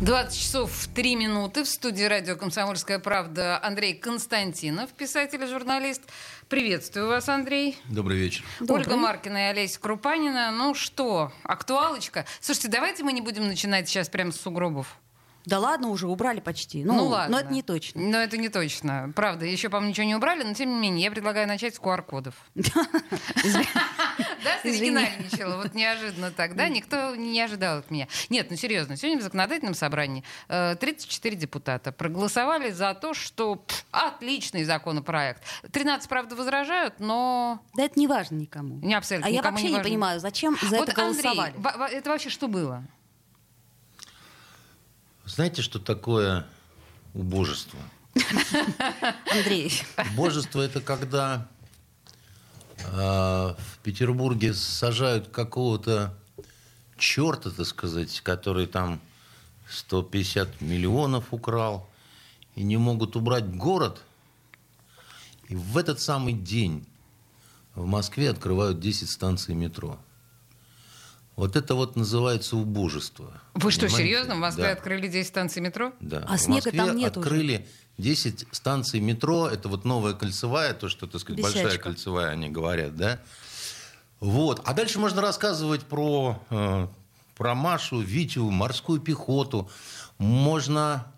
20 часов 3 минуты в студии радио «Комсомольская правда» Андрей Константинов, писатель и журналист. Приветствую вас, Андрей. Добрый вечер. Ольга Маркина и Олеся Крупанина. Ну что, актуалочка? Слушайте, давайте мы не будем начинать сейчас прямо с сугробов. Да ладно, уже убрали почти. Ну, Ну, ладно. Но это не точно. Но это не точно. Правда, еще, по-моему, ничего не убрали, но тем не менее, я предлагаю начать с QR-кодов. Да, оригинальничала. Вот неожиданно так, да? Никто не ожидал от меня. Нет, ну серьезно, сегодня в законодательном собрании э, 34 депутата проголосовали за то, что отличный законопроект. 13, правда, возражают, но Да это не важно никому. не абсолютно А я вообще не понимаю, зачем за это Андрей, голосовали. во- это вообще что было? Знаете, что такое убожество? Андрей, Убожество это когда э, в Петербурге сажают какого-то черта, так сказать, который там 150 миллионов украл, и не могут убрать город. И в этот самый день в Москве открывают 10 станций метро. Вот это вот называется убожество. Вы что, Понимаете? серьезно? В Москве Да. открыли 10 станций метро? Да. А В снега Москве там нет уже. открыли 10 станций метро. Это вот новая кольцевая, то, что, так сказать, большая Десяточка. кольцевая, они говорят, да? Вот. А дальше можно рассказывать про, э, про Машу, Витю, морскую пехоту. Можно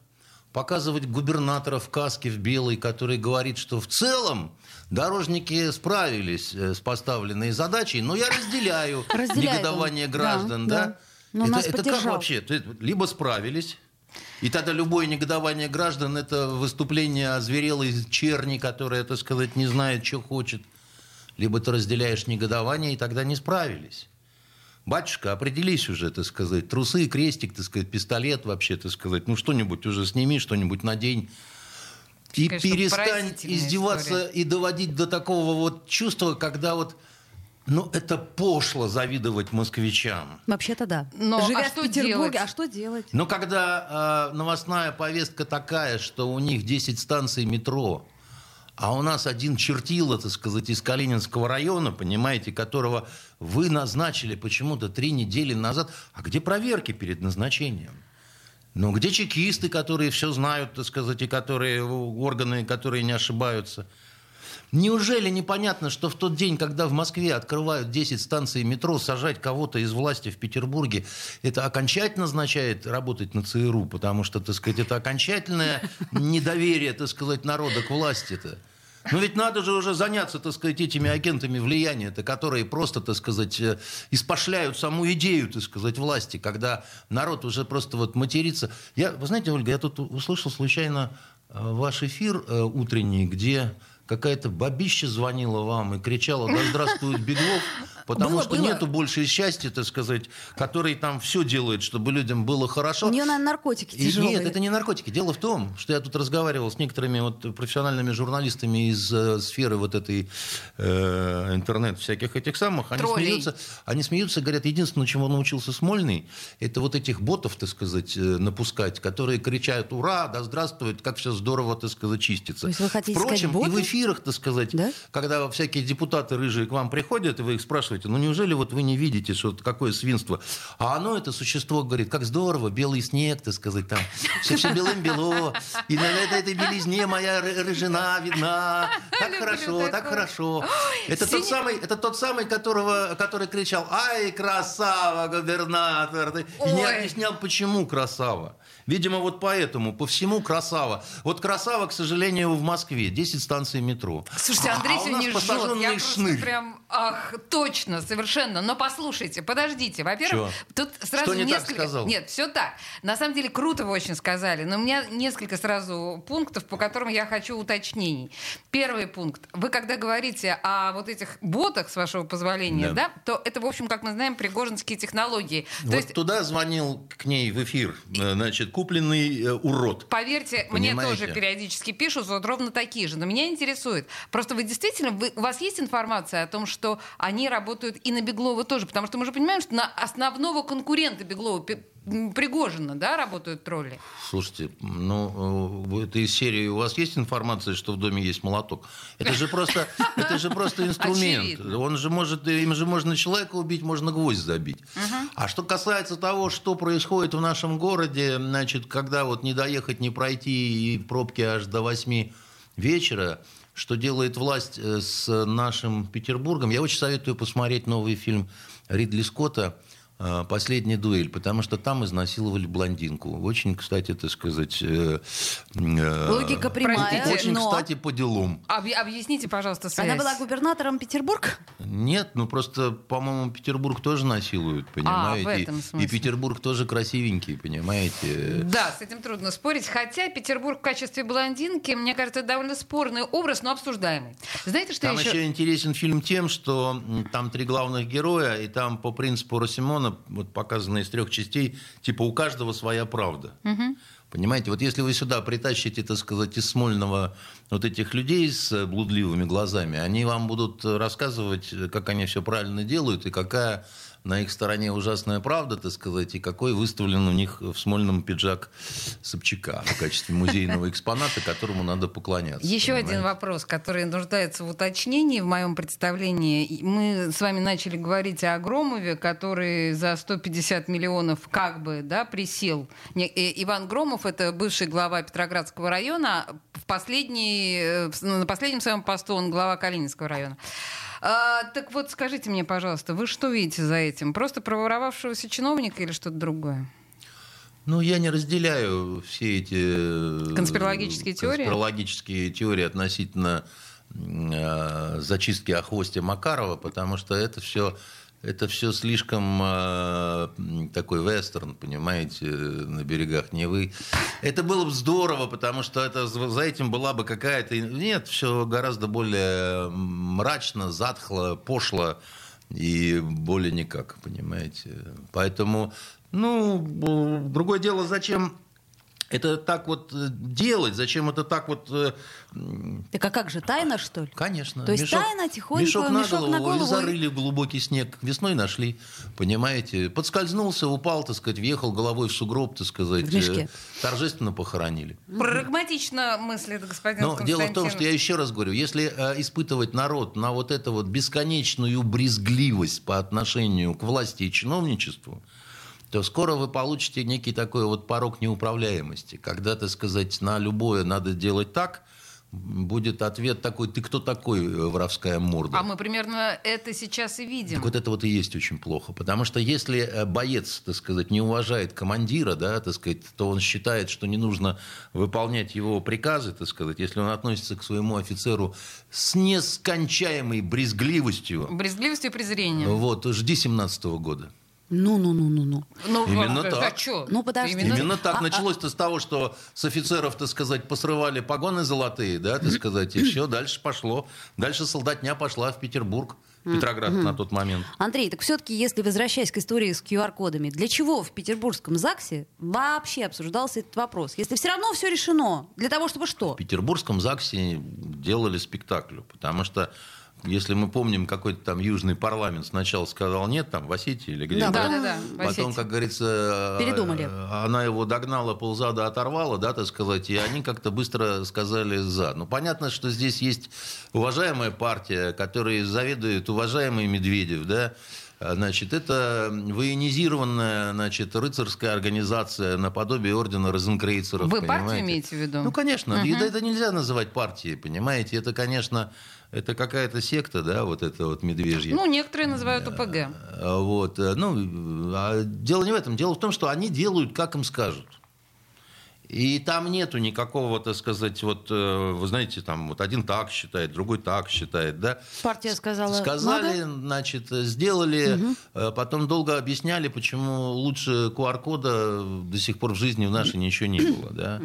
показывать губернатора в каске в белой, который говорит, что в целом дорожники справились э, с поставленной задачей, но я разделяю Разделяет негодование Да, граждан, да. да? Но это как вообще? Либо справились, и тогда любое негодование граждан – это выступление озверелой черни, которая, так сказать, не знает, что хочет. Либо ты разделяешь негодование, и тогда не справились. Батюшка, определись уже, так сказать. Трусы, крестик, так сказать, пистолет вообще, так сказать. Ну, что-нибудь уже сними, что-нибудь надень. И Конечно, перестань издеваться история. и доводить до такого вот чувства, когда вот, ну, это пошло завидовать москвичам. вообще-то да. Но, Живя а в что Петербурге, делать? а что делать? Но когда э, новостная повестка такая, что у них 10 станций метро, а у нас один чертила, так сказать, из Калининского района, понимаете, которого вы назначили почему-то три недели назад. А где проверки перед назначением? Ну, где чекисты, которые все знают, так сказать, и которые органы, которые не ошибаются? Неужели непонятно, что в тот день, когда в Москве открывают 10 станций метро, сажать кого-то из власти в Петербурге, это окончательно означает работать на ЦРУ, потому что, так сказать, это окончательное недоверие, так сказать, народа к власти-то. Ну ведь надо же уже заняться, так сказать, этими агентами влияния-то, которые просто, так сказать, э, испошляют саму идею, так сказать, власти, когда народ уже просто вот матерится. Я, вы знаете, Ольга, я тут услышал случайно э, ваш эфир э, утренний, где какая-то бабища звонила вам и кричала «Да здравствует Беглов», потому Было, что было. нету больше счастья, так сказать, который там все делает, чтобы людям было хорошо. У нее, наверное, наркотики И тяжелые. Нет, это не наркотики. Дело в том, что я тут разговаривал с некоторыми вот профессиональными журналистами из э, сферы вот этой э, интернет всяких этих самых. Они Троллей. смеются, они смеются, говорят, единственное, чему научился Смольный, это вот этих ботов, так сказать, э, напускать, которые кричат «Ура! Да здравствует! Как все здорово, так сказать, чистится». То есть вы хотите Впрочем, сказать, боты? Эфирах, так сказать, Да? когда всякие депутаты рыжие к вам приходят, и вы их спрашиваете, ну неужели вот вы не видите, что какое свинство? А оно, это существо, говорит, как здорово, белый снег, так сказать, там, все, все белым-бело, и на этой, этой белизне моя ры- рыжина видна, так хорошо, так хорошо. Это тот самый, это тот самый, которого, который кричал, ай, красава, губернатор, и не объяснял, почему красава. Видимо, вот поэтому, по всему красава. Вот красава, к сожалению, в Москве, 10 станций метро. Слушайте, Андрей а у сегодня нас жжет. Я посаженный просто шнырь. прям, ах, точно, совершенно. Но послушайте, подождите. Во-первых, тут сразу Что не так несколько... сказал? Нет, все так. На самом деле, круто вы очень сказали. Но у меня несколько сразу пунктов, по которым я хочу уточнений. Первый пункт. Вы когда говорите о вот этих ботах, с вашего позволения, да, Да. то это, в общем, как мы знаем, пригожинские технологии. То вот есть туда звонил к ней в эфир, э, значит, купленный э, урод. Поверьте, мне Понимаете? тоже периодически пишут вот ровно такие же. Но меня интересует. Просто вы действительно, вы, у вас есть информация о том, что они работают и на Беглова тоже? Потому что мы же понимаем, что на основного конкурента Беглова, Пригожина, да, работают тролли? Слушайте, ну, э, это из серии у вас есть информация, что в доме есть молоток? Это же просто, это же просто инструмент. Очевидно. Он же может, им же можно человека убить, можно гвоздь забить. А что касается того, что происходит в нашем городе, значит, когда вот не доехать, не пройти и пробки аж до 8 вечера, что делает власть э, с нашим Петербургом, я очень советую посмотреть новый фильм Ридли Скотта «Последняя дуэль», потому что там изнасиловали блондинку. Очень, кстати, так сказать... э, э, Логика прямая, Простите, Очень, но кстати, по делам. Объ- объясните, пожалуйста, связь. она была губернатором Петербурга? Нет, ну просто, по-моему, Петербург тоже насилуют, понимаете? А, в этом И- смысле. И Петербург тоже красивенький, понимаете? Да, с этим трудно спорить. Хотя Петербург в качестве блондинки, мне кажется, это довольно спорный образ, но обсуждаемый. Знаете, что Там еще... еще интересен фильм тем, что там три главных героя, и там по принципу Росимона, вот показано из трех частей, типа у каждого своя правда. Понимаете, вот если вы сюда притащите, так сказать, из Смольного вот этих людей с блудливыми глазами, они вам будут рассказывать, как они все правильно делают, и какая на их стороне ужасная правда, так сказать, и какой выставлен у них в Смольном пиджак Собчака в качестве музейного экспоната, которому надо поклоняться. Еще один понимаете? вопрос, который нуждается в уточнении в моем представлении. Мы с вами начали говорить о Громове, который за 150 миллионов как бы да, присел. Э, Иван Громов, это бывший глава Петроградского района, в последний, э, в- на последнем своем посту он глава Калининского района. А, так вот, скажите мне, пожалуйста, вы что видите за этим? Просто проворовавшегося чиновника или что-то другое? Ну, я не разделяю все эти э, Конспирологические теории? конспирологические теории относительно э, зачистки о хвосте Макарова, потому что это все это все слишком э, такой вестерн, понимаете, на берегах Невы. Это было бы здорово, потому что это, за этим была бы какая-то... Нет, все гораздо более мрачно, затхло, пошло и более никак, понимаете. Поэтому, ну, другое дело, зачем это так вот э, делать, зачем это так вот... э, Так а как же, тайна, что ли? Конечно. То есть тайно, тихонько, мешок на мешок голову, на голову и зарыли в глубокий снег. Весной нашли, понимаете. Подскользнулся, упал, так сказать, въехал головой в сугроб, так сказать. В мешке. э, Торжественно похоронили. Прагматично мыслит господин Но дело в том, что я еще раз говорю, если э, испытывать народ на вот эту вот бесконечную брезгливость по отношению к власти и чиновничеству, то скоро вы получите некий такой вот порог неуправляемости. Когда, так сказать, на любое надо делать так, будет ответ такой, ты кто такой, э, воровская морда? А мы примерно это сейчас и видим. Так вот это вот и есть очень плохо. Потому что если э, боец, так сказать, не уважает командира, да, так сказать, то он считает, что не нужно выполнять его приказы, так сказать, если он относится к своему офицеру с нескончаемой брезгливостью, Брезгливостью и презрением. вот, жди 17 года. Ну-ну-ну-ну-ну. Ну, Именно а, так. а чё? Ну, подожди. Именно- Именно так а- а- началось-то с того, что с офицеров, так сказать, посрывали погоны золотые, да, так сказать, и все, дальше пошло. Дальше солдатня пошла в Петербург, Петроград на тот момент. Андрей, так все-таки, если возвращаясь к истории с QR-кодами, для чего в петербургском ЗАГСе вообще обсуждался этот вопрос? Если все равно все решено, для того, чтобы что? В Петербургском ЗАГСе делали спектакль, потому что если мы помним, какой-то там южный парламент сначала сказал нет, там, в Осетии или где Да, Да, да, да. Потом, как говорится, Передумали. э, она его догнала, ползада оторвала, да, так сказать, и они как-то быстро сказали «за». Ну, понятно, что здесь есть уважаемая партия, которой заведует уважаемый Медведев, да, Значит, это военизированная, значит, рыцарская организация наподобие ордена Розенкрейцеров. Вы партию понимаете? имеете в виду? Ну, конечно. И Это, это нельзя называть партией, понимаете? Это, конечно, это какая-то секта, да, вот это вот медвежья. Ну, некоторые называют ОПГ. А, Вот, э, ну, а дело не в этом. Дело в том, что они делают, как им скажут. И там нету никакого, так сказать, вот, э, вы знаете, там вот один так считает, другой так считает, да. Партия сказала, Сказали, надо? значит, сделали, э, потом долго объясняли, почему лучше QR-кода до сих пор в жизни в нашей ничего не было, да.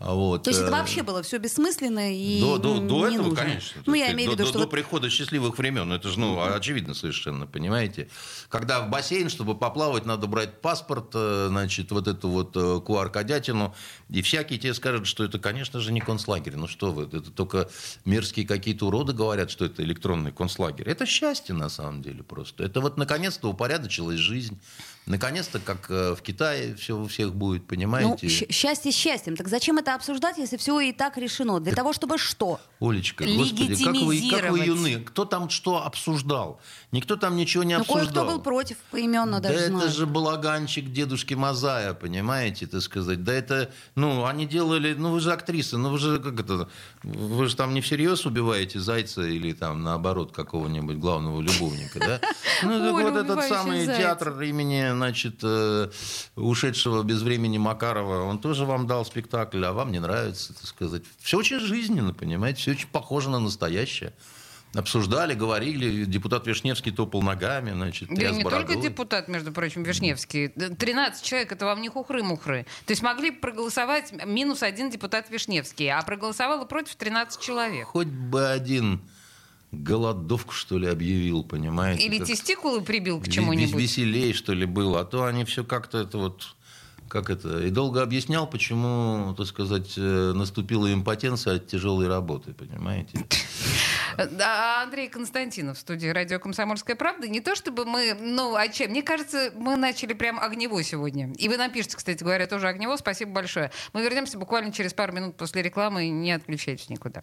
Вот. То есть это э, вообще было все бессмысленно и до, до, до не этого, нужно. конечно. Ну, я сказать, имею в до, виду, до- что до прихода счастливых времен. Это же, ну, очевидно совершенно, понимаете. Когда в бассейн, чтобы поплавать, надо брать паспорт, э, значит, вот эту вот э, QR-кодятину, и всякие тебе скажут, что это, конечно же, не концлагерь. Ну что вы, это только мерзкие какие-то уроды говорят, что это электронный концлагерь. Это счастье, на самом деле, просто. Это вот, наконец-то, упорядочилась жизнь. Наконец-то, как э, в Китае все у всех будет, ну, понимаете? щ- счастье счастьем. Так зачем это обсуждать, если все и так решено? Для того, чтобы что? Олечка, господи, как вы, как вы юны. Кто там что обсуждал? Никто там ничего не Ну, обсуждал. кое-кто был против, поименно Да даже это знаю. же балаганчик дедушки Мазая, понимаете, так сказать. Да это, ну, они делали, ну, вы же актриса, ну, вы же, как это, вы же там не всерьез убиваете зайца или там, наоборот, какого-нибудь главного любовника, да? Ну, так вот этот самый театр имени, значит, э, ушедшего без времени Макарова, он тоже вам дал спектакль, а вам не нравится, так сказать. Все очень жизненно, понимаете, все очень похоже на настоящее. Обсуждали, говорили, депутат Вишневский топал ногами, значит, Да и не только депутат, между прочим, Вишневский. 13 человек, это вам не хухры-мухры. То есть могли проголосовать минус один депутат Вишневский, а проголосовало против 13 человек. Хоть бы один голодовку, что ли, объявил, понимаете? Или как тестикулы прибил к чему-нибудь. Веселей, что ли, было. А то они все как-то это вот... Как это? И долго объяснял, почему, так сказать, э, наступила импотенция от тяжелой работы, понимаете? Да, Андрей Константинов в студии радио «Комсомольская правда». Не то чтобы мы, ну, а чем? Мне кажется, мы начали прям огнево сегодня. И вы напишите, кстати говоря, тоже огнево. Спасибо большое. Мы вернемся буквально через пару минут после рекламы. Не отключайтесь никуда.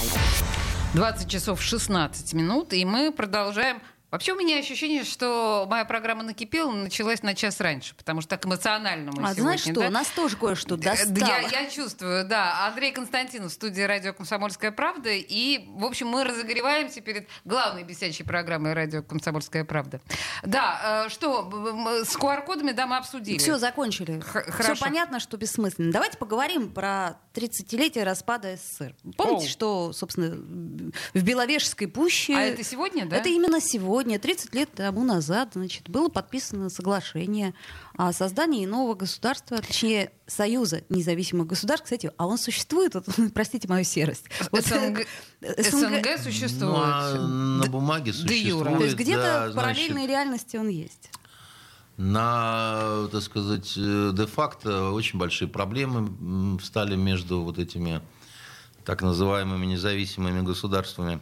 20 часов 16 минут, и мы продолжаем. Вообще у меня ощущение, что моя программа накипела, началась на час раньше, потому что так эмоционально мы А сегодня. знаешь что, да? нас тоже кое-что достало. Я, я чувствую, да. Андрей Константинов в студии радио «Комсомольская правда». И, в общем, мы разогреваемся перед главной бесячей программой радио «Комсомольская правда». Да, э, что, с QR-кодами, да, мы обсудили. Все, закончили. Х- Все хорошо. понятно, что бессмысленно. Давайте поговорим про 30-летие распада СССР. Помните, Оу. что, собственно, в Беловежской пуще... А это сегодня, да? Это именно сегодня, 30 лет тому назад, значит, было подписано соглашение о создании нового государства, точнее, Союза независимых государств. Кстати, а он существует, вот, простите мою серость. Вот, СНГ, СНГ существует. Ну, а на бумаге де юра. существует. То есть где-то да, в значит, параллельной реальности он есть. На, так сказать, э, де-факто очень большие проблемы стали между вот этими так называемыми независимыми государствами.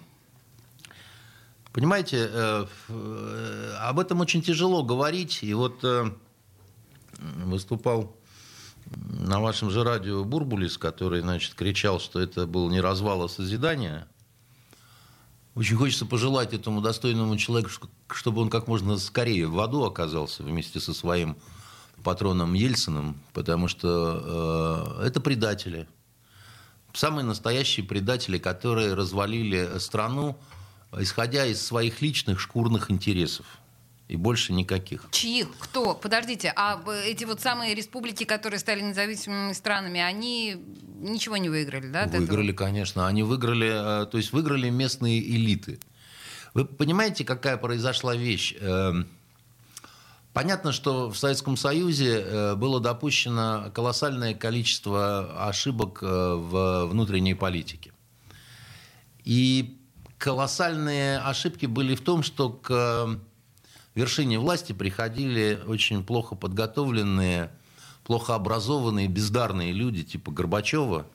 Понимаете, э, э, об этом очень тяжело говорить. И вот э, выступал на вашем же радио Бурбулис, который, значит, кричал, что это был не развал, а созидание. Очень хочется пожелать этому достойному человеку, чтобы он как можно скорее в аду оказался вместе со своим патроном Ельциным, потому что э, это предатели. Самые настоящие предатели, которые развалили страну, исходя из своих личных шкурных интересов. И больше никаких. Чьих? Кто? Подождите, а эти вот самые республики, которые стали независимыми странами, они ничего не выиграли, да? Выиграли, конечно. Они выиграли, э, то есть выиграли местные элиты. Вы понимаете, какая произошла вещь? Эм, Понятно, что в Советском Союзе э, было допущено колоссальное количество ошибок э, в внутренней политике. И колоссальные ошибки были в том, что к э, вершине власти приходили очень плохо подготовленные, плохо образованные, бездарные люди, типа Горбачева,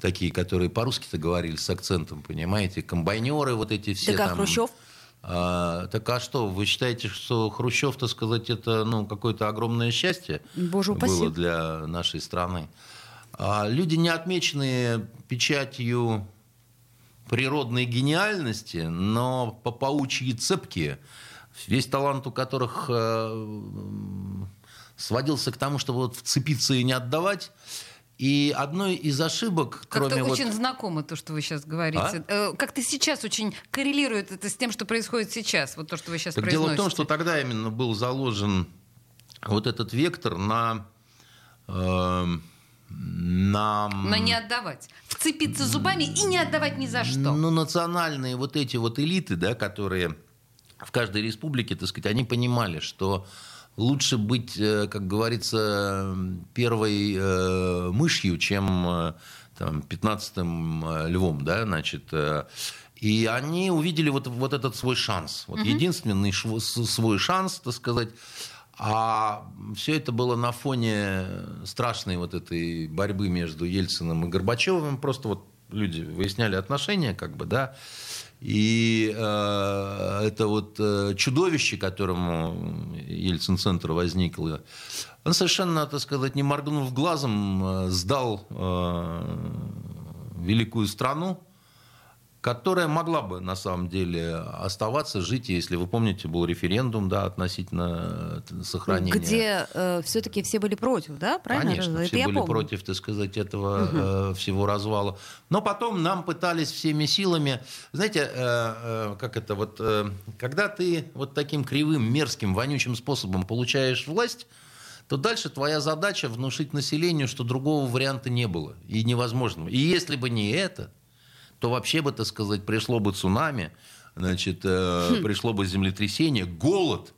такие, которые по-русски-то говорили с акцентом, понимаете, комбайнеры вот эти все. Так а там. Хрущев? А, так а что, вы считаете, что Хрущев, так сказать, это ну, какое-то огромное счастье Боже упаси. было для нашей страны? А люди, не отмеченные печатью природной гениальности, но по паучьи цепкие, весь талант у которых э, сводился к тому, чтобы вот вцепиться и не отдавать. И одной из ошибок, Как-то кроме вот... очень знакомо то, что вы сейчас говорите. Э, Как-то сейчас очень коррелирует это с тем, что происходит сейчас, вот то, что вы сейчас Так дело в произносите. том, что тогда именно был заложен вот этот вектор на... э, на... Но не отдавать. Вцепиться зубами и не отдавать ни за что. Ну, национальные вот эти вот элиты, да, которые в каждой республике, так сказать, они понимали, что лучше быть, э, как говорится, первой э, мышью, чем э, там, 15-м э, львом, да, значит. И они увидели вот, вот этот свой шанс. Вот единственный шв- свой шанс, так сказать. А все это было на фоне страшной вот этой борьбы между Ельциным и Горбачевым. Просто вот люди выясняли отношения, как бы, да. И э, это вот э, чудовище, которому Ельцин-центр возникло, он совершенно, так сказать, не моргнув глазом, э, сдал э, великую страну, которая могла бы на самом деле оставаться, жить, если вы помните, был референдум да, относительно э, сохранения. Где все-таки все были против, да? Правильно? Конечно, Это все я были помню. против, так сказать, этого э, всего развала. Но потом нам пытались всеми силами, знаете, э, э, как это вот, э, когда ты вот таким кривым, мерзким, вонючим способом получаешь власть, то дальше твоя задача внушить населению, что другого варианта не было и невозможно. И если бы не это, то вообще бы, так сказать, пришло бы цунами, значит, э, пришло бы землетрясение, голод.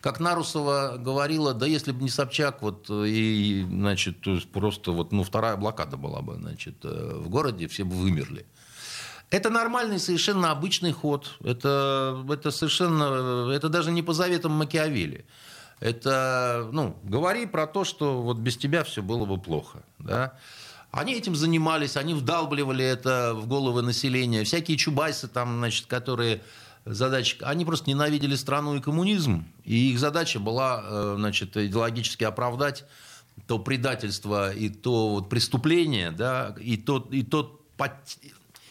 Как Нарусова говорила, да если бы не Собчак, вот, э, и, значит, просто вот, ну, вторая блокада была бы, значит, э, в городе, все бы вымерли. Это нормальный, совершенно обычный ход. Это, это совершенно, это даже не по заветам Макиавелли. Это, ну, говори про то, что вот без тебя все было бы плохо, да. Они этим занимались, они вдалбливали это в головы населения. Всякие чубайсы там, значит, которые задачи, они просто ненавидели страну и коммунизм, и их задача была, э, значит, идеологически оправдать то предательство и то вот преступление, да, и тот, и тот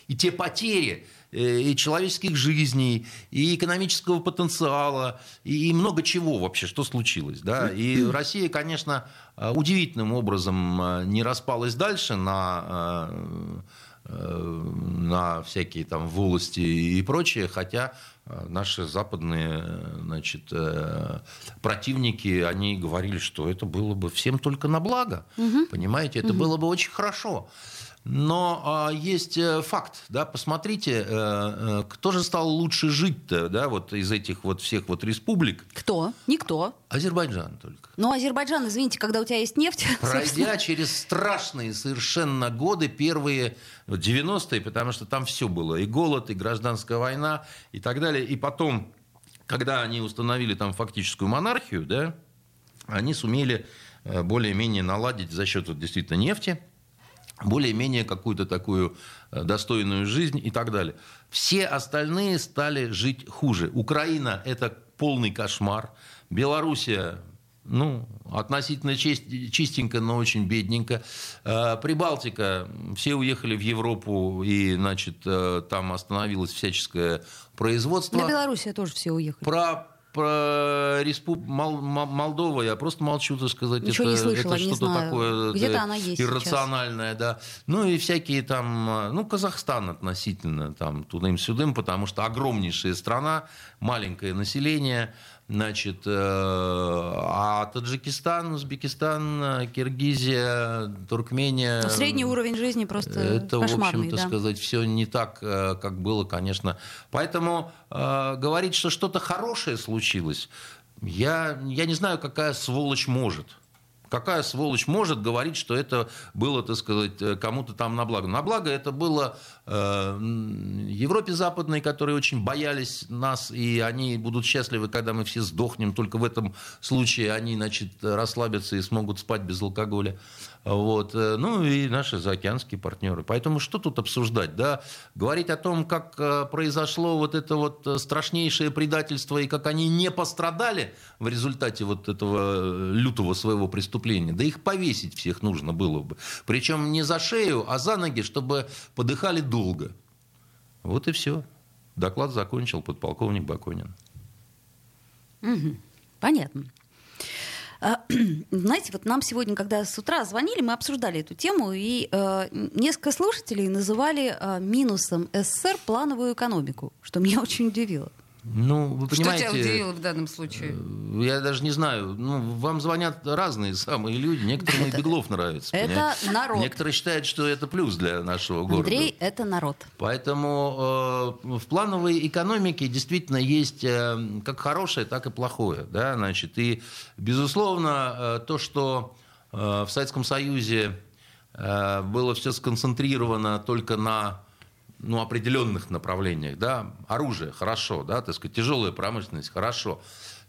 и те потери и человеческих жизней, и экономического потенциала, и, и много чего вообще, что случилось. Да? И Россия, конечно, э, удивительным образом э, не распалась дальше на, э, э, на всякие там волости и прочее, хотя э, наши западные э, значит, э, противники, они говорили, что это было бы всем только на благо. Понимаете, это было бы очень хорошо. Но а, есть э, факт, да, посмотрите, э, э, кто же стал лучше жить-то, да, вот из этих вот всех вот республик? Кто? Никто. Азербайджан только. Ну, Азербайджан, извините, когда у тебя есть нефть, собственно, Пройдя через страшные совершенно годы, первые вот, 90-е, потому что там все было, и голод, и гражданская война, и так далее. И потом, когда они установили там фактическую монархию, да, они сумели э, более-менее наладить за счет вот, действительно нефти, более-менее какую-то такую э, достойную жизнь и так далее. Все остальные стали жить хуже. Украина – это полный кошмар. Белоруссия ну, относительно чист- чистенько, но очень бедненько. Э, Прибалтика, все уехали в Европу, и, значит, э, там остановилось всяческое производство. на Белоруссию тоже все уехали. Про, про респуб... Мол- Мол- Молдова я просто молчу, так сказать. Ничего это, не слышала, это что-то такое Где-то это она есть иррациональное, да. Ну и всякие там, ну Казахстан относительно там тудым-сюдым, потому что огромнейшая страна, маленькое население, значит, э, а Таджикистан, Узбекистан, э, Киргизия, Туркмения. Ну, Средний уровень жизни просто Это, в общем-то, да. сказать, все не так, э, как было, конечно. Поэтому э, говорить, что что-то хорошее случилось, я, я не знаю, какая сволочь может. Какая сволочь может говорить, что это было, так сказать, э, кому-то там на благо? На благо это было э, Европе Западной, которые очень боялись нас, и они будут счастливы, когда мы все сдохнем. Только в этом случае они, значит, расслабятся и смогут спать без алкоголя. Вот. э, Ну и наши заокеанские партнеры. Поэтому что тут обсуждать? Да? Говорить о том, как э, произошло вот это вот страшнейшее предательство и как они не пострадали в результате вот этого лютого своего преступления. Да их повесить всех нужно было бы. Причем не за шею, а за ноги, чтобы подыхали долго. Вот и все. Доклад закончил подполковник Баконин. Мгм. Понятно. А, знаете, вот нам сегодня, когда с утра звонили, мы обсуждали эту тему, и э, несколько слушателей называли э, минусом СССР плановую экономику, что меня очень удивило. Ну, вы понимаете... Что тебя удивило в данном случае? Э, я даже не знаю. Ну, вам звонят разные самые люди. Некоторым это, Беглов нравится. Это понимаете? народ. Некоторые считают, что это плюс для нашего города. Андрей, это народ. Поэтому э, в плановой экономике действительно есть э, как хорошее, так и плохое. Да? Значит, и, безусловно, э, то, что э, в Советском Союзе э, было все сконцентрировано только на ну, определенных направлениях, да, оружие, хорошо, да, так сказать, тяжелая промышленность, хорошо.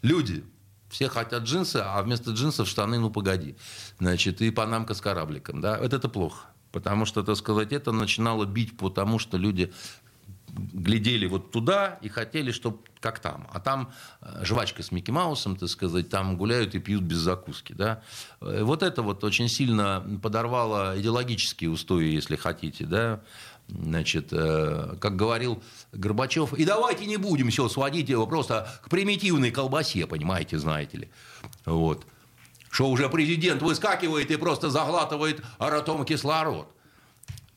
Люди, все хотят джинсы, а вместо джинсов штаны, ну, погоди. Значит, и панамка с корабликом, да, это, это плохо. Потому что, так сказать, это начинало бить по тому, что люди глядели вот туда и хотели, чтобы как там. А там э, жвачка с Микки Маусом, так сказать, там гуляют и пьют без закуски. Да? Э, вот это вот очень сильно подорвало идеологические устои, если хотите. Да? Значит, э, как говорил Горбачев, и давайте не будем все сводить его просто к примитивной колбасе, понимаете, знаете ли. Вот. Что уже президент выскакивает и просто заглатывает аэротом кислород.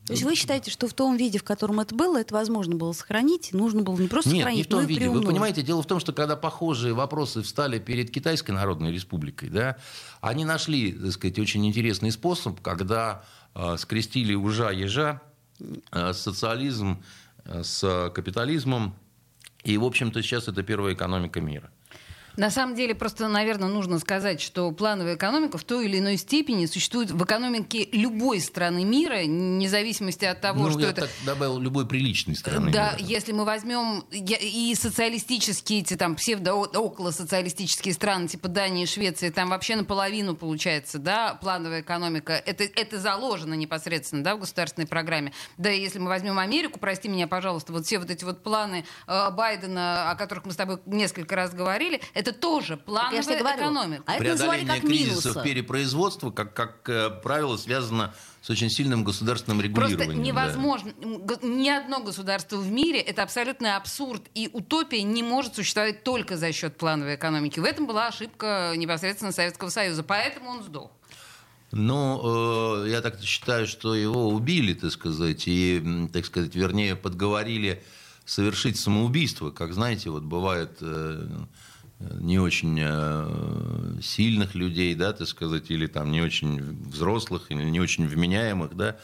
То есть вы считаете, что в том виде, в котором это было, это возможно было сохранить, нужно было не просто Нет, сохранить, не в том но виде. приумножить. Вы понимаете, дело в том, что когда похожие вопросы встали перед Китайской Народной Республикой, да, они нашли, так сказать, очень интересный способ, когда э, скрестили ужа ежа, э, социализм э, с капитализмом, и, в общем-то, сейчас это первая экономика мира. На самом деле, просто, наверное, нужно сказать, что плановая экономика в той или иной степени существует в экономике любой страны мира, вне зависимости от того, ну, что я это... так добавил, любой приличной страны Да, мира. если мы возьмем и социалистические, эти там псевдо около социалистические страны, типа Дании, Швеции, там вообще наполовину получается, да, плановая экономика. Это, это заложено непосредственно, да, в государственной программе. Да, и если мы возьмем Америку, прости меня, пожалуйста, вот все вот эти вот планы э, Байдена, о которых мы с тобой несколько раз говорили, это тоже Так я плановая тебе говорю. экономика. А это Преодоление как кризисов минуса. перепроизводства, как, как э, правило, связано с очень сильным государственным Просто регулированием. да. невозможно. Г- Ни одно государство в мире это абсолютный абсурд и утопия не может существовать только за счет плановой экономики. В этом была ошибка непосредственно Советского Союза, поэтому он сдох. Ну, э, я так считаю, что его убили, так сказать, и, так сказать, вернее, подговорили совершить самоубийство. Как знаете, вот бывает э, не очень э, сильных людей, да, так сказать, или там не очень взрослых, или не очень вменяемых, да.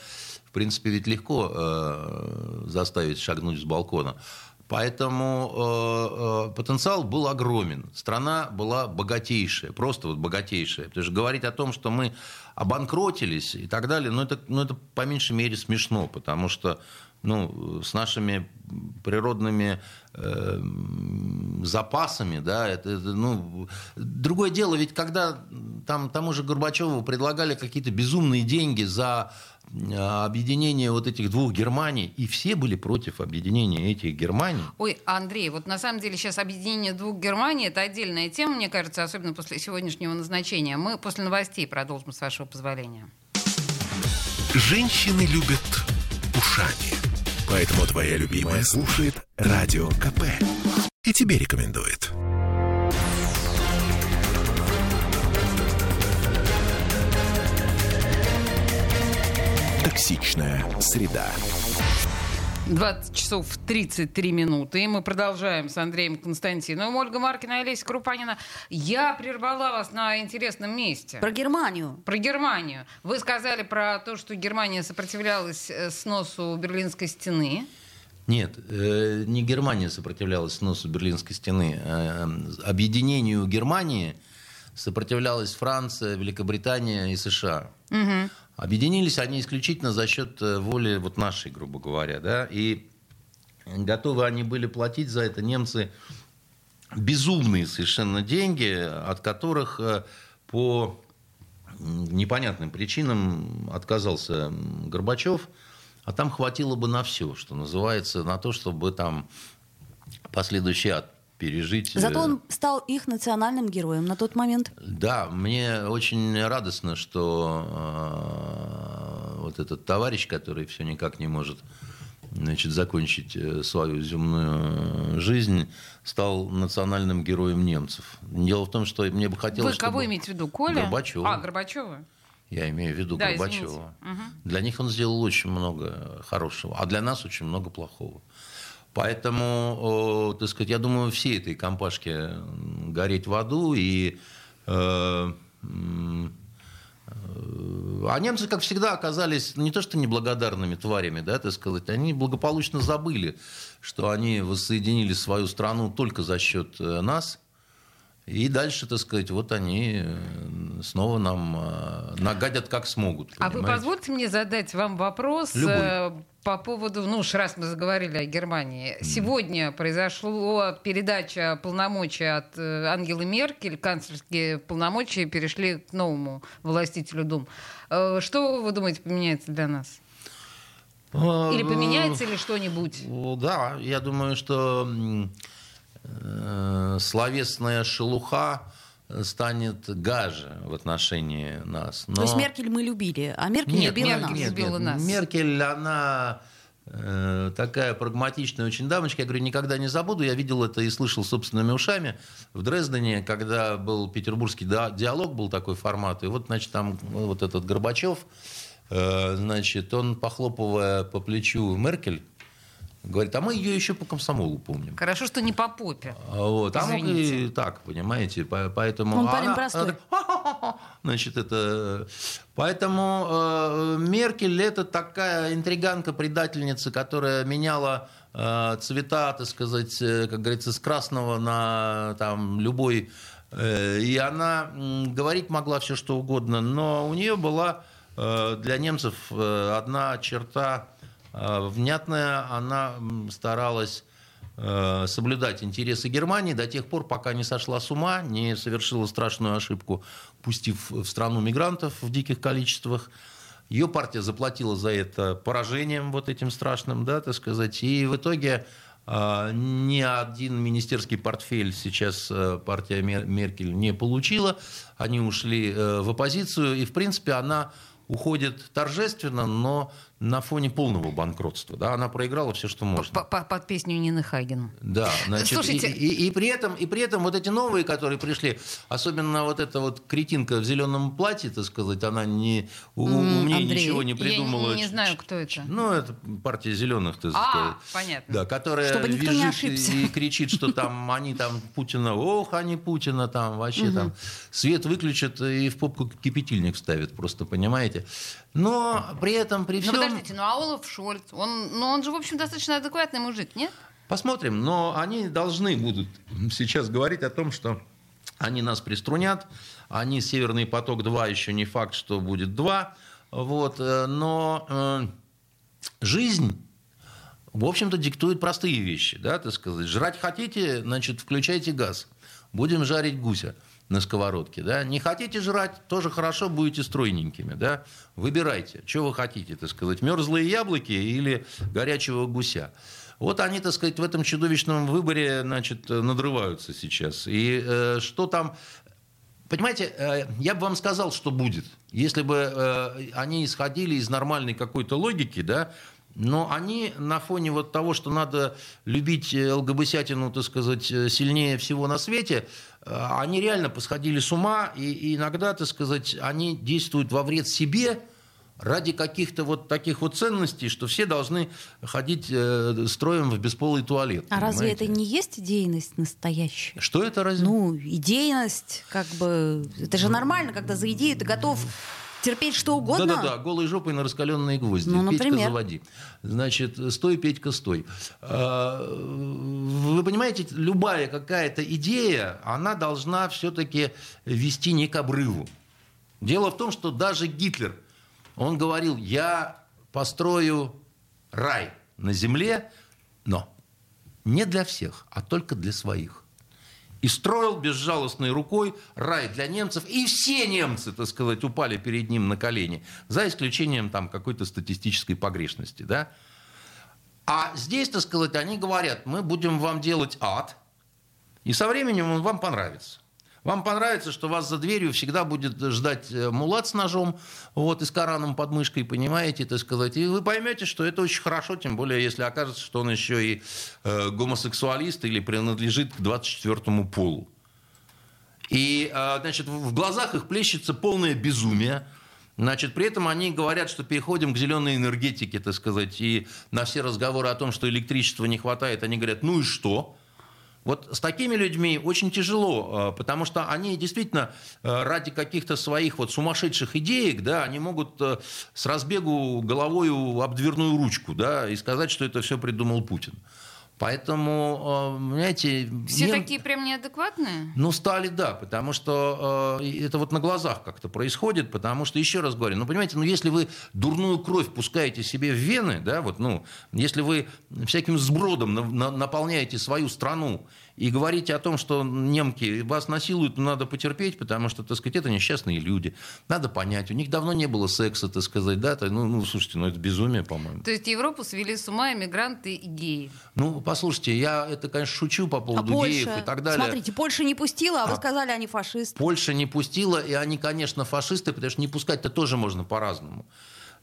В принципе, ведь легко э, заставить шагнуть с балкона. Поэтому э, э, потенциал был огромен. Страна была богатейшая, просто вот богатейшая. Потому что говорить о том, что мы обанкротились и так далее, ну это, ну, это по меньшей мере смешно, потому что ну, с нашими природными э, запасами, да, это, это, ну, другое дело, ведь когда там тому же Горбачеву предлагали какие-то безумные деньги за э, объединение вот этих двух Германий, и все были против объединения этих Германий. Ой, Андрей, вот на самом деле сейчас объединение двух Германий это отдельная тема, мне кажется, особенно после сегодняшнего назначения. Мы после новостей продолжим, с вашего позволения. Женщины любят ушами. Поэтому твоя любимая слушает Радио КП. И тебе рекомендует. Токсичная среда. 20 часов 33 минуты. И мы продолжаем с Андреем Константиновым. Ольга Маркина и Олеся Крупанина. Я прервала вас на интересном месте. Про Германию. Про Германию. Вы сказали про то, что Германия сопротивлялась э, сносу Берлинской стены. Нет, э, не Германия сопротивлялась сносу Берлинской стены. э, Объединению Германии сопротивлялась Франция, Великобритания и США. Объединились они исключительно за счет э, воли вот нашей, грубо говоря. Да? И готовы они были платить за это немцы безумные совершенно деньги, от которых э, по непонятным причинам отказался Горбачев, а там хватило бы на все, что называется, на то, чтобы там последующий ад пережить. Зато э, он стал их национальным героем на тот момент. да, мне очень радостно, что э, вот этот товарищ, который все никак не может значит, закончить э, свою земную жизнь, стал национальным героем немцев. Дело в том, что мне бы хотелось... Вы кого чтобы- имеете в виду? Коля? Горбачева. А, Горбачева. Я имею в виду Да, Горбачева. извините. Мгм. Для них он сделал очень много хорошего, а для нас очень много плохого. Поэтому, так сказать, я думаю, все этой компашке гореть в аду. И, э, э, а немцы, как всегда, оказались не то что неблагодарными тварями, да, так сказать, они благополучно забыли, что они воссоединили свою страну только за счет э, нас. И дальше, так сказать, вот они э, снова нам э, нагадят как смогут. А вы понимаете? позвольте мне задать вам вопрос Любой. э, по поводу, ну уж раз мы заговорили о Германии. Сегодня произошла передача полномочий от Ангелы Меркель, канцлерские полномочия перешли к новому властителю Дум. Что вы думаете поменяется для нас? Или поменяется ли что-нибудь? Да, я думаю, что э, словесная шелуха станет гаже в отношении нас. То есть Но- Меркель мы любили, а Меркель Нет, любила Меркель нас. нет. любила нас. Меркель, она э, такая прагматичная очень дамочка. Я говорю, никогда не забуду. Я видел это и слышал собственными ушами в Дрездене, когда был петербургский да- диалог, был такой формат. И вот, значит, там ну, вот этот Горбачев, э, значит, он, похлопывая по плечу Меркель, говорит, а мы ее еще по комсомолу помним. Хорошо, что не по попе. А Вот, а и так, понимаете, по- поэтому... Он парень она- простой. она Значит, это... Поэтому э, Меркель это такая интриганка, предательница, которая меняла э, цвета, так сказать, э, как говорится, с красного на там, любой... э, и она м, говорить могла все, что угодно, но у нее была э, для немцев э, одна черта э, внятная. Она старалась э, соблюдать интересы Германии до тех пор, пока не сошла с ума, не совершила страшную ошибку, пустив в страну мигрантов в диких количествах. Ее партия заплатила за это поражением вот этим страшным, да, так сказать. И в итоге э, ни один министерский портфель сейчас э, партия Мер- Меркель не получила. Они ушли э, в оппозицию, и, в принципе, она уходит торжественно, но на фоне полного банкротства. Да? Она проиграла все, что можно. По- по- Под песню Нины Хаген. Да, значит, Слушайте- и, и- и при этом, и при этом вот эти новые, которые пришли, особенно вот эта вот кретинка в зеленом платье, так сказать, она не у- умнее Андрей, ничего не Я придумала. не знаю, кто это. Ну, это партия зеленых, так А, сказать. понятно. Да, которая Чтобы никто не ошибся. и кричит, что там они там Путина, ох, они Путина там вообще там свет выключат и в попку кипятильник ставят, просто понимаете. Но при этом, при Ну всем... подождите, ну а Олаф Шольц, он, ну он же, в общем, достаточно адекватный мужик, нет? Посмотрим, но они должны будут сейчас говорить о том, что они нас приструнят, они «Северный поток-2» еще не факт, что будет 2, вот, э, но э, жизнь, в общем-то, диктует простые вещи, да, так сказать. Жрать хотите, значит, включайте газ, будем жарить гуся на сковородке, да. Не хотите жрать, тоже хорошо, будете стройненькими, да. Выбирайте, что вы хотите, так сказать, мерзлые яблоки или горячего гуся. Вот они, так сказать, в этом чудовищном выборе, значит, надрываются сейчас. И э, что там... Понимаете, э, я бы вам сказал, что будет, если бы э, они исходили из нормальной какой-то логики, да, но они на фоне вот того, что надо любить э, ЛГБТятину, так сказать, э, сильнее всего на свете, э, они реально посходили с ума, и, и иногда, так сказать, они действуют во вред себе, ради каких-то вот таких вот ценностей, что все должны ходить э, строем в бесполый туалет. А разве понимаете? это не есть идейность настоящая? Что это разве? Ну, идейность, как бы, это же нормально, когда за идею ты готов терпеть что угодно. Да-да-да, голой жопой на раскаленные гвозди. Ну, Петька, например. заводи. Значит, стой, Петька, стой. А, Вы понимаете, любая какая-то идея, она должна все-таки вести не к обрыву. Дело в том, что даже Гитлер, он говорил, я построю рай на земле, но не для всех, а только для своих. И строил безжалостной рукой рай для немцев. И все немцы, так сказать, упали перед ним на колени. За исключением там какой-то статистической погрешности. Да? А здесь, так сказать, они говорят, мы будем вам делать ад, и со временем он вам понравится. Вам понравится, что вас за дверью всегда будет ждать э, мулат с ножом, вот, и с Кораном под мышкой, понимаете, так сказать. И вы поймете, что это очень хорошо, тем более, если окажется, что он еще и э, гомосексуалист или принадлежит к 24-му полу. И, э, значит, в глазах их плещется полное безумие. Значит, при этом они говорят, что переходим к зеленой энергетике, так сказать, и на все разговоры о том, что электричества не хватает, они говорят, ну и что? Вот с такими людьми очень тяжело, э, потому что они действительно э, ради каких-то своих вот сумасшедших идеек, да, они могут э, с разбегу головою об дверную ручку, да, и сказать, что это все придумал Путин. Поэтому, знаете... Все нем... такие прям неадекватные? Ну, стали, да, потому что э, это вот на глазах как-то происходит, потому что, еще раз говорю, ну, понимаете, ну, если вы дурную кровь пускаете себе в вены, да, вот, ну, если вы всяким сбродом на, на, наполняете свою страну и говорите о том, что немки вас насилуют, но надо потерпеть, потому что, так сказать, это несчастные люди. Надо понять, у них давно не было секса, так сказать, да, ну, ну слушайте, ну это безумие, по-моему. То есть Европу свели с ума иммигранты и геи? Ну, послушайте, я это, конечно, шучу по поводу а геев Польша? и так далее. Смотрите, Польша не пустила, а, а вы сказали, они фашисты. Польша не пустила, и они, конечно, фашисты, потому что не пускать-то тоже можно по-разному.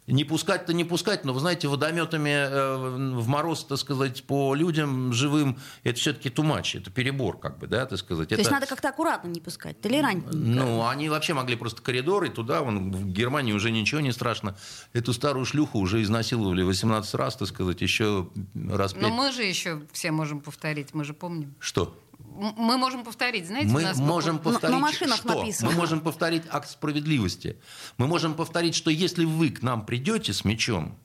Не пускать-то не пускать, но, вы знаете, водометами э, в мороз, так сказать, по людям живым, это все-таки тумач, это перебор, как бы, да, так сказать. То это... есть надо как-то аккуратно не пускать, толерантненько. Ну, они вообще могли просто коридоры туда, вон, в Германии уже ничего не страшно. Эту старую шлюху уже изнасиловали 18 раз, так сказать, еще раз пять. Но мы же еще все можем повторить, мы же помним. Что? Мы можем повторить, знаете, мы насколько... можем повторить, на, машинах что? Написано. Мы можем повторить акт справедливости. Мы можем повторить, что если вы к нам придете с мечом,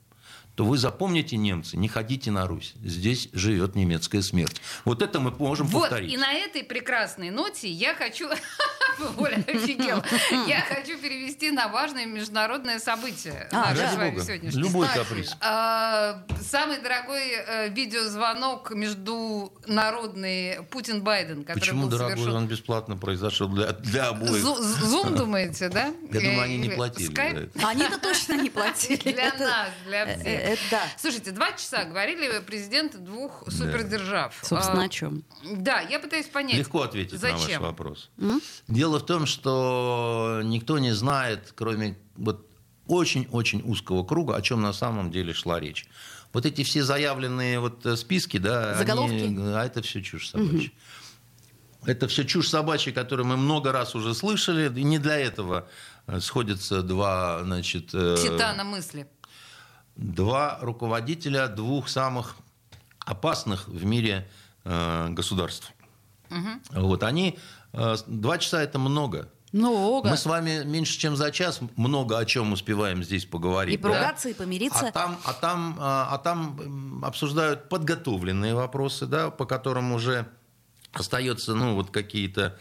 то вы запомните, немцы, не ходите на Русь. Здесь живет немецкая смерть. Вот это мы можем вот, повторить. И на этой прекрасной ноте я хочу... Оля офигела. Я хочу перевести на важное международное событие. А, да. Любой каприз. А, самый дорогой э, видеозвонок международный Путин-Байден, который Почему был дорогой? совершен... Он бесплатно произошел для, для обоих. Зум, думаете, да? Я думаю, они не платили. Они-то точно не платили. Для нас, для э, всех. Это да. Слушайте, два часа говорили президенты двух супердержав. Собственно, а, о чем? Да, я пытаюсь понять. Легко ответить зачем? на ваш вопрос. М? Дело в том, что никто не знает, кроме вот очень-очень узкого круга, о чем на самом деле шла речь. Вот эти все заявленные вот э, списки, да, Заголовки? Они, а это все чушь собачья. Угу. Это все чушь собачья, которую мы много раз уже слышали, и не для этого э, сходятся два, значит... Титана мысли два руководителя двух самых опасных в мире э, государств. Угу. Вот они э, два часа это много. Много. Мы с вами меньше, чем за час много о чем успеваем здесь поговорить. И поругаться, да? и помириться. А там, а, там, а, а там обсуждают подготовленные вопросы, да, по которым уже остается, ну, вот какие-то,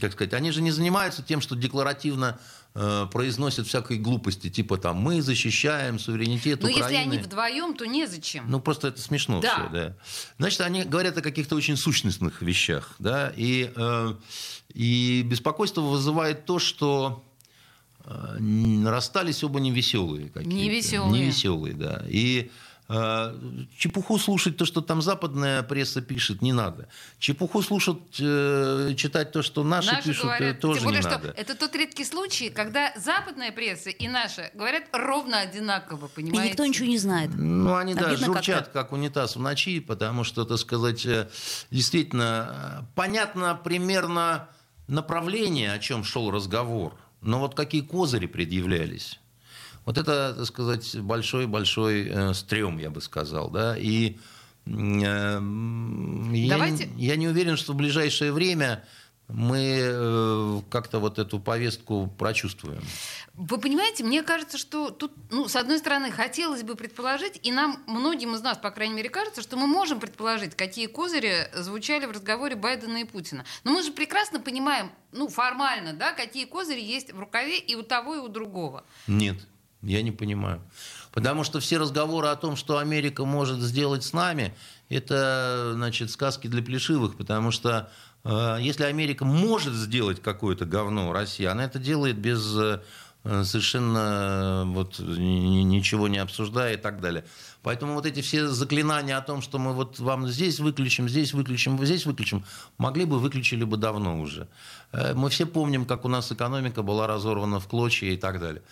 как сказать, они же не занимаются тем, что декларативно Э, произносят всякой глупости, типа там мы защищаем суверенитет Но Украины. если они вдвоем, то незачем. Ну просто это смешно да. все, да. Значит, они говорят о каких-то очень сущностных вещах, да, и, э, и беспокойство вызывает то, что э, расстались оба невеселые какие-то. Невеселые. Невеселые, да. И чепуху слушать то, что там западная пресса пишет, не надо. Чепуху слушать, э, читать то, что наши, наши пишут, говорят, тоже тем более, не что надо. Это тот редкий случай, когда западная пресса и наша говорят ровно одинаково, понимаете? И никто ничего не знает. Ну, они, да, журчат, как унитаз в ночи, потому что, так сказать, э, действительно, понятно примерно направление, о чем шел разговор, но вот какие козыри предъявлялись. Вот это, так сказать, большой-большой э, стрём, я бы сказал. Да? И э, я, Давайте... я не уверен, что в ближайшее время мы э, как-то вот эту повестку прочувствуем. Вы понимаете, мне кажется, что тут, ну, с одной стороны, хотелось бы предположить, и нам, многим из нас, по крайней мере, кажется, что мы можем предположить, какие козыри звучали в разговоре Байдена и Путина. Но мы же прекрасно понимаем, ну, формально, да, какие козыри есть в рукаве и у того, и у другого. Нет. Я не понимаю. Потому что все разговоры о том, что Америка может сделать с нами, это, значит, сказки для плешивых, потому что э, если Америка может сделать какое-то говно России, она это делает без э, совершенно э, вот ни- ничего не обсуждая и так далее. Поэтому вот эти все заклинания о том, что мы вот вам здесь выключим, здесь выключим, здесь выключим, могли бы выключили бы давно уже. Э, Мы все помним, как у нас экономика была разорвана в клочья и так далее.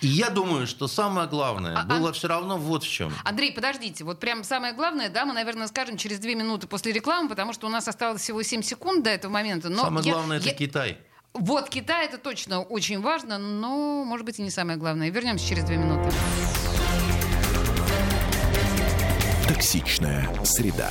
И я думаю, что самое главное А- было все равно вот в чем. Андрей, подождите, вот прям самое главное, да, мы, наверное, скажем через две минуты после рекламы, потому что у нас осталось всего 7 секунд до этого момента. Но Самое я- главное это я- Китай. Вот, Китай это точно очень важно, но, может быть, и не самое главное. Вернемся через две минуты. Токсичная среда.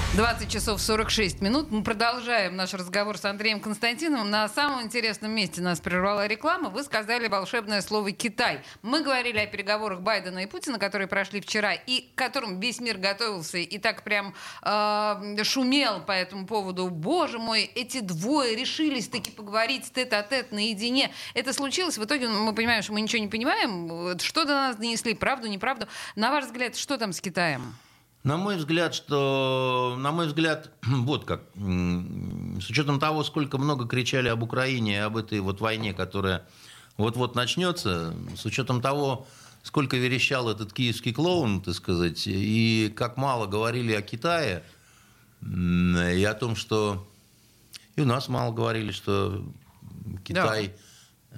20 часов 46 минут. Мы продолжаем наш разговор с Андреем Константиновым. На самом интересном месте нас прервала реклама. Вы сказали волшебное слово «Китай». Мы говорили о переговорах Байдена и Путина, которые прошли вчера, и к которым весь мир готовился и так прям э, шумел по этому поводу. Боже мой, эти двое решились таки поговорить тет-а-тет наедине. Это случилось. В итоге мы понимаем, что мы ничего не понимаем. Что до нас донесли, правду, неправду. На ваш взгляд, что там с Китаем? На мой взгляд, что, на мой взгляд, вот как, с учетом того, сколько много кричали об Украине об этой вот войне, которая вот-вот начнется, с учетом того, сколько верещал этот киевский клоун, так сказать, и как мало говорили о Китае, и о том, что и у нас мало говорили, что Китай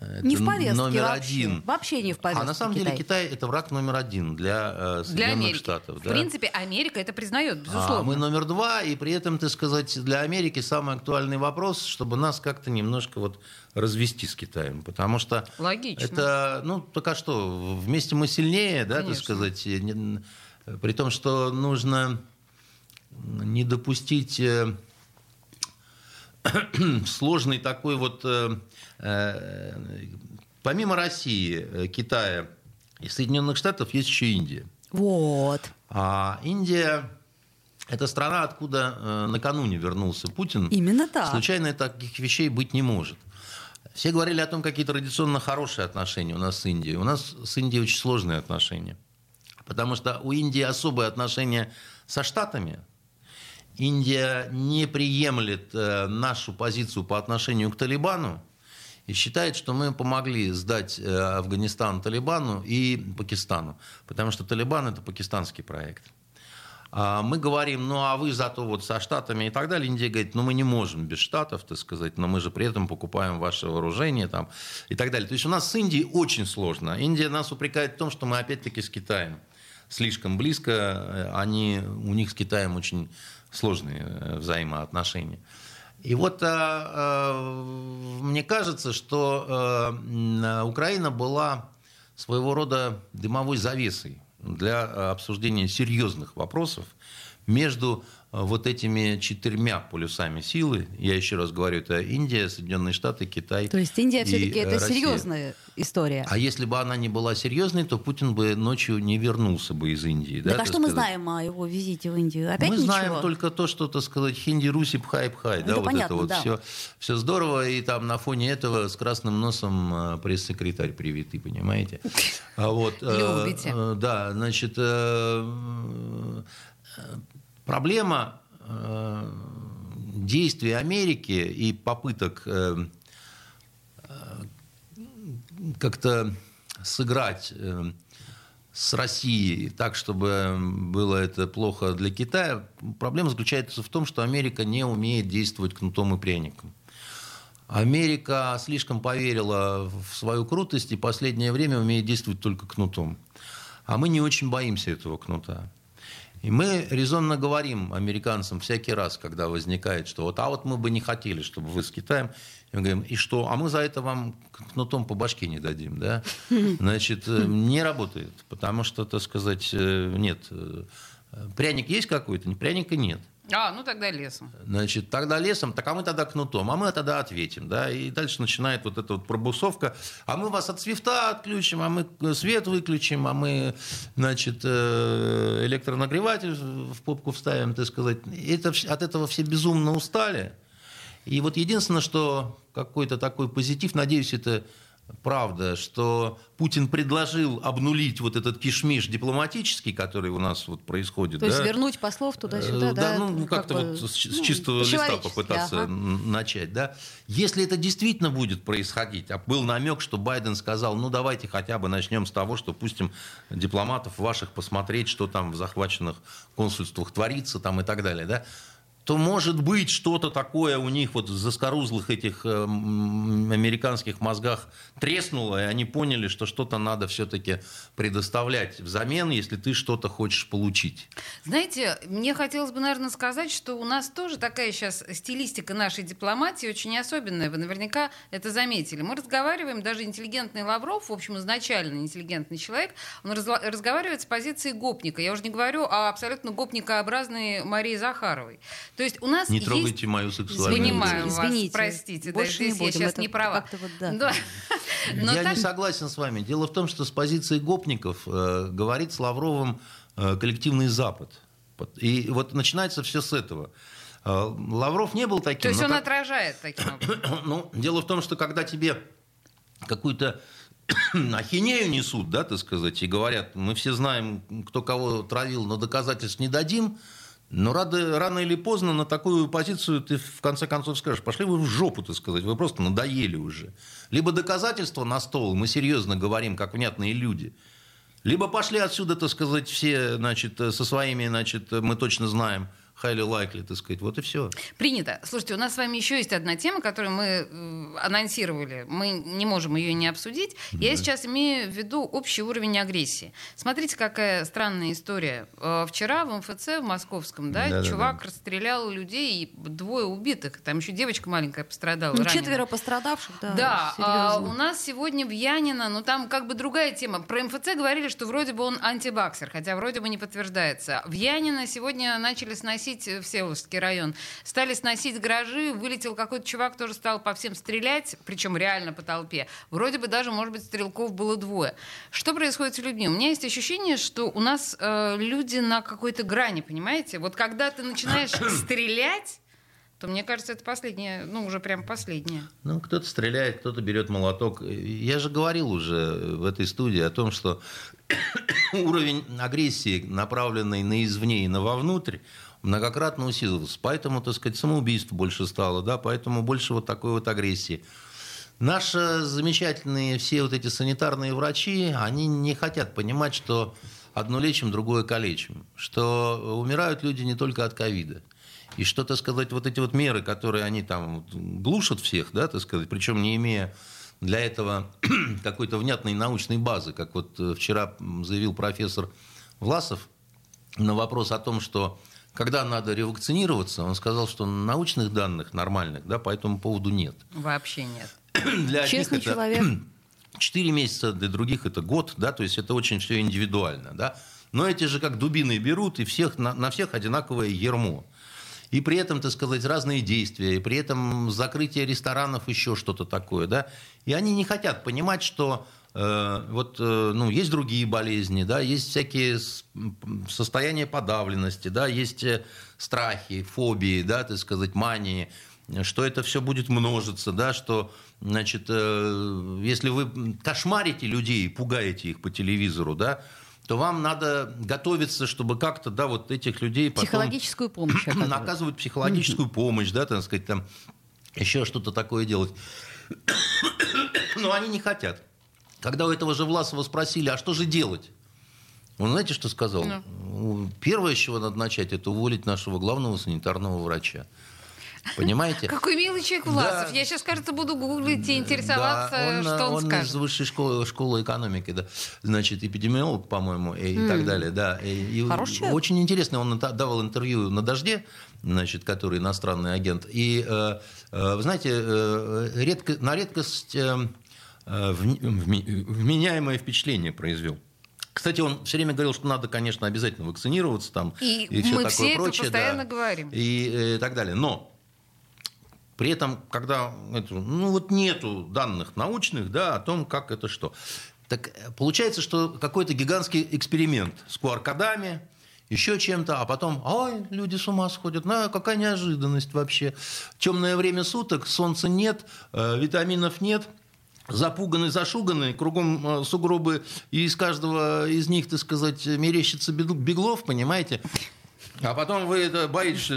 э, Не это в повестке номер вообще. один. Вообще не в повестке А на самом Китай. деле Китай это враг номер один для э, Для Соединенных Америки. Штатов. В да. принципе, Америка это признает, безусловно. А мы номер два, и при этом, так сказать, для Америки самый актуальный вопрос, чтобы нас как-то немножко вот развести с Китаем, потому что Логично. это, ну, так а что, вместе мы сильнее, да, так Конечно. сказать, и не- при том, что нужно не допустить э, сложный такой вот, э, э, помимо России, э, Китая и Соединенных Штатов есть еще Индия. Вот. А Индия – это страна, откуда э, накануне вернулся Путин. Именно так. Случайно таких вещей быть не может. Все говорили о том, какие традиционно хорошие отношения у нас с Индией. У нас с Индией очень сложные отношения. Потому что у Индии особые отношения со Штатами. Индия не приемлет э, нашу позицию по отношению к Талибану и считает, что мы помогли сдать э, Афганистан Талибану и Пакистану. Потому что Талибан – это пакистанский проект. А мы говорим, ну а вы зато вот со Штатами и так далее. Индия говорит, ну мы не можем без Штатов, так сказать, но мы же при этом покупаем ваше вооружение там, и так далее. То есть у нас с Индией очень сложно. Индия нас упрекает в том, что мы опять-таки с Китаем слишком близко. Э, Они, у них с Китаем очень сложные э, взаимоотношения. И вот э, э, мне кажется, что Украина была своего рода дымовой завесой для обсуждения серьезных вопросов между вот этими четырьмя полюсами силы. Я еще раз говорю, это Индия, Соединенные Штаты, Китай. То есть Индия все-таки э, это Россия. серьезная история. А если бы она не была серьезной, то Путин бы ночью не вернулся бы из Индии. Да, так а так что мы сказать. знаем о его визите в Индию? Опять Мы ничего? знаем только то, что, так сказать, хинди руси пхай пхай, Это да, вот понятно, это вот да. все, все здорово, и там на фоне этого с красным носом э, пресс-секретарь привитый, понимаете? А вот, э, Любите. э, Да, значит, э, э, проблема э, действий Америки и попыток э, как-то сыграть э, с Россией так, чтобы было это плохо для Китая, проблема заключается в том, что Америка не умеет действовать кнутом и пряником. Америка слишком поверила в свою крутость и последнее время умеет действовать только кнутом. А мы не очень боимся этого кнута. И мы резонно говорим американцам всякий раз, когда возникает, что вот, а вот мы бы не хотели, чтобы вы с Китаем. И мы говорим, и что? А мы за это вам кнутом по башке не дадим, да? Значит, э, не работает, потому что, так сказать, э, нет. э, Пряник есть какой-то, пряника нет. А, ну тогда лесом. Значит, тогда лесом, так а мы тогда кнутом, а мы тогда ответим, да, и дальше начинает вот эта вот пробусовка, а мы вас от свифта отключим, а мы свет выключим, а мы, значит, э, электронагреватель в попку вставим, так сказать. Это, от этого все безумно устали. И вот единственное, что какой-то такой позитив, надеюсь, это правда, что Путин предложил обнулить вот этот кишмиш дипломатический, который у нас вот происходит. То да? есть вернуть послов туда-сюда, Э, да? ну, как как-то бы, вот с, с ну, чистого листа попытаться ага. начать, да. Если это действительно будет происходить, а был намек, что Байден сказал, ну давайте хотя бы начнем с того, что пустим дипломатов ваших посмотреть, что там в захваченных консульствах творится там и так далее, да, то может быть что-то такое у них вот в заскорузлых этих э, американских мозгах треснуло, и они поняли, что что-то надо все-таки предоставлять взамен, если ты что-то хочешь получить. Знаете, мне хотелось бы, наверное, сказать, что у нас тоже такая сейчас стилистика нашей дипломатии очень особенная. Вы наверняка это заметили. Мы разговариваем, даже интеллигентный Лавров, в общем, изначально интеллигентный человек, он разговаривает с позиции гопника. Я уже не говорю о абсолютно гопникообразной Марии Захаровой. То есть у нас Не есть... трогайте мою сексуальную Понимаю жизнь. вас, Извините. простите. да, Больше не здесь я будем, сейчас это не права. вот, да. Да. Но Я так- не согласен с вами. Дело в том, что с позиции гопников э, говорит с Лавровым э, коллективный Запад. И вот начинается все с этого. Э, Лавров не был таким. То есть он как- отражает таким образом. Ну, дело в том, что когда тебе какую-то ахинею несут, да, так сказать, и говорят, мы все знаем, кто кого травил, но доказательств не дадим, но рано, рано или поздно на такую позицию ты в конце концов скажешь, пошли вы в жопу, так сказать, вы просто надоели уже. Либо доказательства на стол, мы серьезно говорим, как внятные люди, либо пошли отсюда, так сказать, все, значит, со своими, значит, мы точно знаем, highly likely, так сказать, вот и все. Принято. Слушайте, у нас с вами еще есть одна тема, которую мы э, анонсировали. Мы не можем ее не обсудить. Я сейчас имею в виду общий уровень агрессии. Смотрите, какая странная история. Э, Вчера в МФЦ в московском, да, Да-да-да. чувак расстрелял людей, и двое убитых. Там еще девочка маленькая пострадала. Ну, четверо пострадавших, да. Да, а, у нас сегодня в Янино, ну там как бы другая тема. Про МФЦ говорили, что вроде бы он антибаксер, хотя вроде бы не подтверждается. В Янино сегодня начали сносить э, Всеволожский район. Стали сносить гаражи, вылетел какой-то чувак, тоже стал по всем стрелять, причем реально по толпе. Вроде бы даже, может быть, стрелков было двое. Что происходит с людьми? У меня есть ощущение, что у нас э, люди на какой-то грани, понимаете? Вот когда ты начинаешь стрелять, то мне кажется, это последнее, ну уже прям последнее. Ну, кто-то стреляет, кто-то берет молоток. Я же говорил уже в этой студии о том, что уровень агрессии, направленный на извне и на вовнутрь, многократно усилился. Поэтому, так сказать, самоубийств больше стало, да, поэтому больше вот такой вот агрессии. Наши замечательные все вот эти санитарные врачи, они не хотят понимать, что одно лечим, другое калечим, что умирают люди не только от ковида. И что, так сказать, вот эти вот меры, которые они там глушат всех, да, так сказать, причем не имея для этого какой-то внятной научной базы, как вот э, вчера заявил профессор Власов на вопрос о том, что когда надо ревакцинироваться, он сказал, что научных данных нормальных да, по этому поводу нет. Вообще нет. Для одних Честный это человек. 4 месяца, для других это год, да, то есть это очень все индивидуально, да. Но эти же как дубины берут, и всех, на, на всех одинаковое ермо. И при этом, так сказать, разные действия, и при этом закрытие ресторанов, еще что-то такое, да. И они не хотят понимать, что вот, э, ну, есть другие болезни, да, есть всякие состояния подавленности, да, есть э, страхи, фобии, да, так сказать, мании, что это все будет множиться, да, что, значит, э, если вы кошмарите людей, пугаете их по телевизору, да, то вам надо готовиться, чтобы как-то, да, вот этих людей потом Психологическую помощь оказывать. оказывать психологическую помощь, да, так сказать, там еще что-то такое делать. Но они не хотят. Когда у этого же Власова спросили, а что же делать? Он знаете, что сказал? Первое, с чего надо начать, это уволить нашего главного санитарного врача. Понимаете? Какой милый человек Власов. Да. Я сейчас, кажется, буду гуглить и интересоваться, Да, он, что он, он скажет. из высшей школы, школы экономики, да. Значит, эпидемиолог, по-моему, и, и так далее, да. И, Хороший человек. очень интересно, он давал интервью на «Дожде», значит, который иностранный агент. И, э, э, вы знаете, э, редко, на редкость э, вменяемое впечатление произвел. Кстати, он все время говорил, что надо, конечно, обязательно вакцинироваться там И и все мы такое все это прочее. постоянно да, говорим. И э, так далее. Но при этом, когда это, ну вот нету данных научных, да, о том, как это что. Так э, получается, что какой-то гигантский эксперимент с QR-кодами, еще чем-то, а потом, ой, люди с ума сходят, на какая неожиданность вообще. Темное время суток, солнца нет, э, витаминов нет, запуганы, зашуганы, кругом э, сугробы, и из каждого из них, так сказать, мерещится бег- беглов, понимаете? А потом вы это боитесь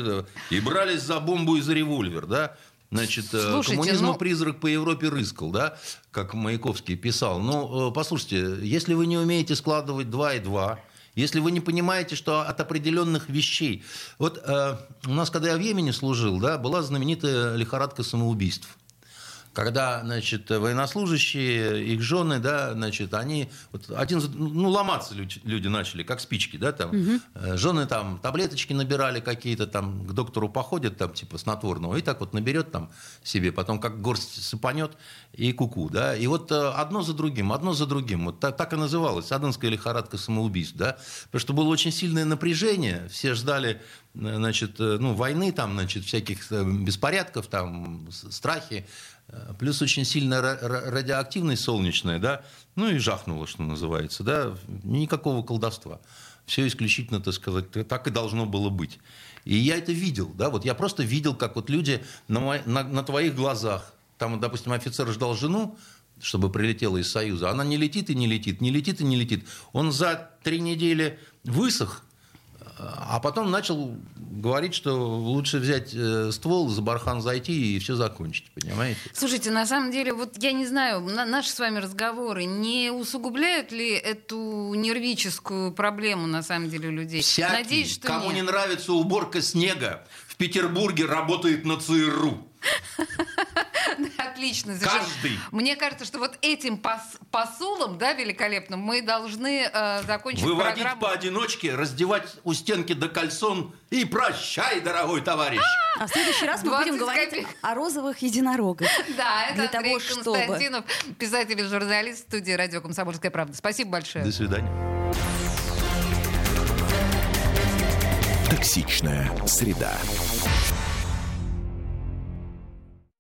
и брались за бомбу и за револьвер, да? Значит, э, Слушайте, коммунизма ну- призрак по Европе рыскал, да, как Маяковский писал. Ну, э, послушайте, если вы не умеете складывать два и два, если вы не понимаете, что от определенных вещей... Вот э, у нас, когда я в Йемене служил, да, была знаменитая лихорадка самоубийств когда, значит, военнослужащие, их жены, да, значит, они, вот один, ну, ломаться люди, люди начали, как спички, да, там, Э, жены там таблеточки набирали какие-то, там, к доктору походят, там, типа, снотворного, и так вот наберет там себе, потом как горсть сыпанет, и куку, да, и вот э, одно за другим, одно за другим, вот так, так и называлась, Аденская лихорадка самоубийств, да, потому что было очень сильное напряжение, все ждали, э, значит, ну, войны, там, значит, всяких беспорядков, там, страхи, Плюс очень ра- радиоактивность солнечная, да, ну и жахнуло, что называется, да, никакого колдовства. Все исключительно, так сказать, так и должно было быть. И я это видел, да, вот я просто видел, как вот люди на, мо- на- на твоих глазах, там, допустим, офицер ждал жену, чтобы прилетела из Союза, она не летит и не летит, не летит и не летит. Он за три недели высох, а потом начал говорить, что лучше взять э, ствол, за бархан зайти и все закончить, понимаете? Слушайте, на самом деле, вот я не знаю, на- наши с вами разговоры не усугубляют ли эту нервическую проблему, на самом деле, людей? Всякий, Надеюсь, что кому не нет. нравится уборка снега, в Петербурге работает на ЦРУ. Отлично. Каждый. Мне кажется, что вот этим пос- посулом, да, великолепным, мы должны э, закончить Выводить программу. поодиночке, раздевать у стенки до кальсон и прощай, дорогой товарищ. А в следующий раз мы 20 будем говорить копеек. о розовых единорогах. Да, это Для Андрей того, чтобы- Константинов, писатель и журналист студии «Радио Комсомольская правда». Спасибо большое. До свидания. Токсичная среда.